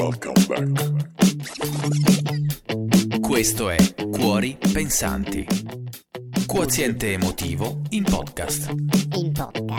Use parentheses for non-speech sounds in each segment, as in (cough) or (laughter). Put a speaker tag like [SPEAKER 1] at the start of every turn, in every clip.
[SPEAKER 1] Welcome back.
[SPEAKER 2] Questo è Cuori Pensanti. Quoziente emotivo in podcast.
[SPEAKER 3] in podcast.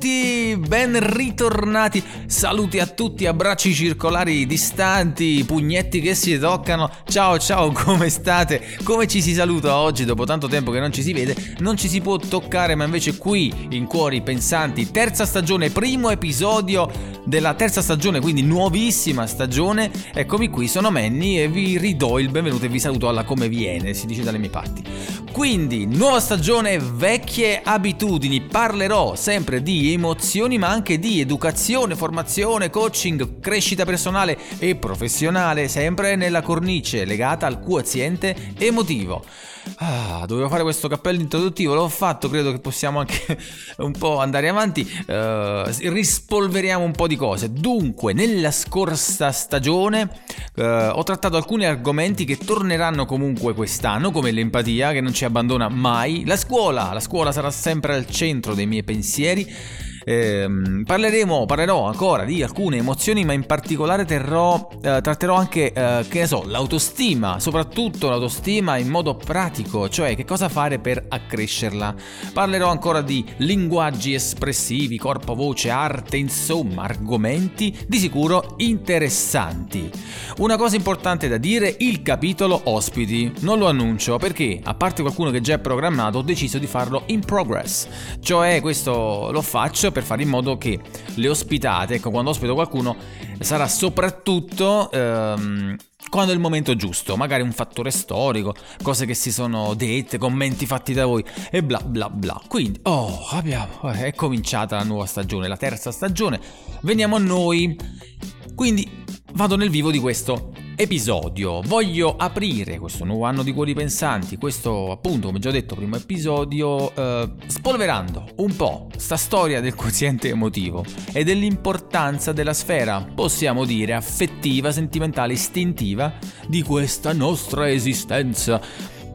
[SPEAKER 2] Benvenuti, ben ritornati. Saluti a tutti, abbracci circolari distanti, pugnetti che si toccano. Ciao ciao, (laughs) come state? Come ci si saluta oggi dopo tanto tempo che non ci si vede? Non ci si può toccare, ma invece qui in Cuori Pensanti, terza stagione, primo episodio della terza stagione, quindi nuovissima stagione. Eccomi qui, sono Manny e vi ridò il benvenuto e vi saluto alla come viene, si dice dalle mie parti. Quindi, nuova stagione, vecchie abitudini. Parlerò sempre di emozioni, ma anche di educazione, formazione, coaching, crescita personale e professionale, sempre nella cornice legata al quoziente emotivo. Ah, dovevo fare questo cappello introduttivo, l'ho fatto, credo che possiamo anche (laughs) un po' andare avanti. eh, rispolveriamo un po' di cose. Dunque, nella scorsa stagione eh, ho trattato alcuni argomenti che torneranno comunque quest'anno, come l'empatia che non ci abbandona mai, la scuola, la scuola sarà sempre al centro dei miei pensieri. Ehm, parleremo, parlerò ancora di alcune emozioni, ma in particolare terrò, eh, tratterò anche, eh, che ne so, l'autostima, soprattutto l'autostima in modo pratico, cioè che cosa fare per accrescerla. Parlerò ancora di linguaggi espressivi, corpo, voce, arte, insomma, argomenti di sicuro interessanti. Una cosa importante da dire, il capitolo ospiti. Non lo annuncio perché, a parte qualcuno che già è programmato, ho deciso di farlo in progress. Cioè, questo lo faccio per fare in modo che le ospitate, ecco, quando ospito qualcuno, sarà soprattutto ehm, quando è il momento giusto, magari un fattore storico, cose che si sono dette, commenti fatti da voi e bla bla bla. Quindi, oh, abbiamo, eh, è cominciata la nuova stagione, la terza stagione. Veniamo a noi. Quindi vado nel vivo di questo episodio. Voglio aprire questo nuovo anno di Cuori Pensanti, questo appunto, come già detto, primo episodio, eh, spolverando un po' sta storia del quoziente emotivo e dell'importanza della sfera, possiamo dire, affettiva, sentimentale, istintiva di questa nostra esistenza.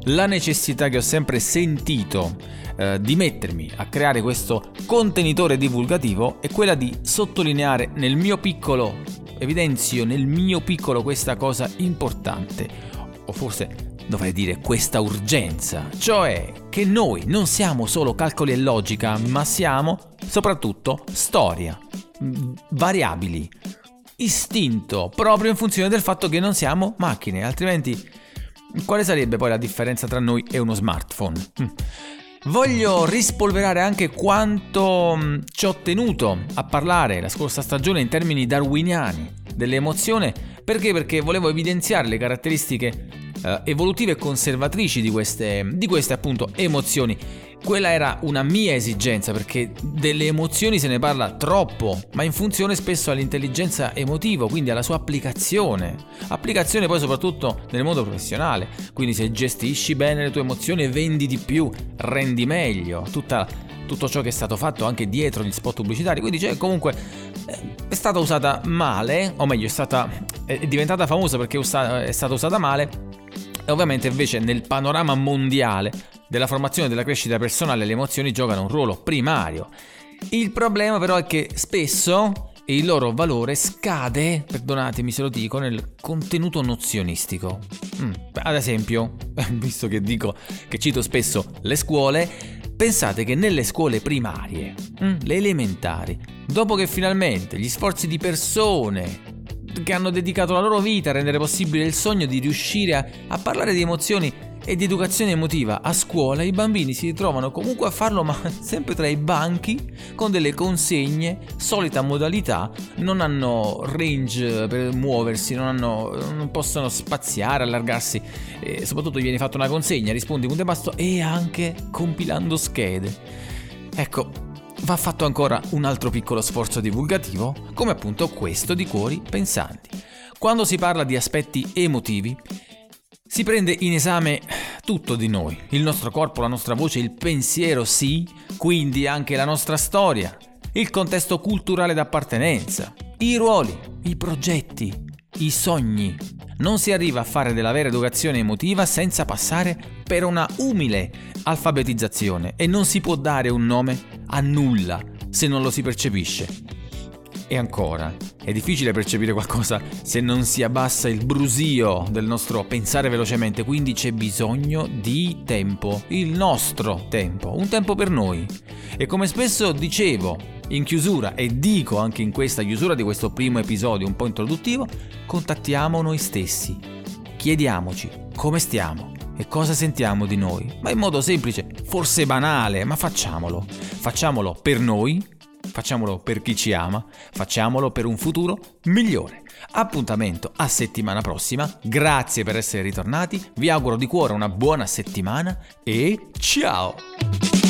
[SPEAKER 2] La necessità che ho sempre sentito eh, di mettermi a creare questo contenitore divulgativo è quella di sottolineare nel mio piccolo evidenzio nel mio piccolo questa cosa importante, o forse dovrei dire questa urgenza, cioè che noi non siamo solo calcoli e logica, ma siamo soprattutto storia, mm, variabili, istinto, proprio in funzione del fatto che non siamo macchine, altrimenti quale sarebbe poi la differenza tra noi e uno smartphone? Mm. Voglio rispolverare anche quanto mm, ci ho tenuto a parlare la scorsa stagione in termini darwiniani dell'emozione, perché? Perché volevo evidenziare le caratteristiche eh, evolutive e conservatrici di queste, di queste appunto emozioni. Quella era una mia esigenza perché delle emozioni se ne parla troppo, ma in funzione spesso all'intelligenza emotiva, quindi alla sua applicazione. Applicazione poi soprattutto nel mondo professionale, quindi se gestisci bene le tue emozioni vendi di più, rendi meglio, tutta, tutto ciò che è stato fatto anche dietro gli spot pubblicitari, quindi cioè, comunque eh, è stata usata male, o meglio è, stata, è diventata famosa perché è stata usata male, e ovviamente invece nel panorama mondiale della formazione e della crescita personale le emozioni giocano un ruolo primario. Il problema però è che spesso il loro valore scade, perdonatemi se lo dico, nel contenuto nozionistico. Mm, ad esempio, (laughs) visto che dico che cito spesso le scuole, pensate che nelle scuole primarie, mm, le elementari, dopo che finalmente gli sforzi di persone che hanno dedicato la loro vita a rendere possibile il sogno di riuscire a, a parlare di emozioni e di educazione emotiva a scuola, i bambini si ritrovano comunque a farlo, ma (laughs) sempre tra i banchi, con delle consegne, solita modalità, non hanno range per muoversi, non, hanno, non possono spaziare, allargarsi, e soprattutto viene fatta una consegna, rispondi punto e basta, e anche compilando schede. Ecco, va fatto ancora un altro piccolo sforzo divulgativo, come appunto questo di Cuori Pensanti. Quando si parla di aspetti emotivi, si prende in esame tutto di noi, il nostro corpo, la nostra voce, il pensiero, sì, quindi anche la nostra storia, il contesto culturale d'appartenenza, i ruoli, i progetti, i sogni. Non si arriva a fare della vera educazione emotiva senza passare per una umile alfabetizzazione e non si può dare un nome a nulla se non lo si percepisce. E ancora, è difficile percepire qualcosa se non si abbassa il brusio del nostro pensare velocemente, quindi c'è bisogno di tempo, il nostro tempo, un tempo per noi. E come spesso dicevo in chiusura e dico anche in questa chiusura di questo primo episodio un po' introduttivo, contattiamo noi stessi. Chiediamoci come stiamo e cosa sentiamo di noi, ma in modo semplice, forse banale, ma facciamolo. Facciamolo per noi facciamolo per chi ci ama, facciamolo per un futuro migliore. Appuntamento a settimana prossima, grazie per essere ritornati, vi auguro di cuore una buona settimana e ciao!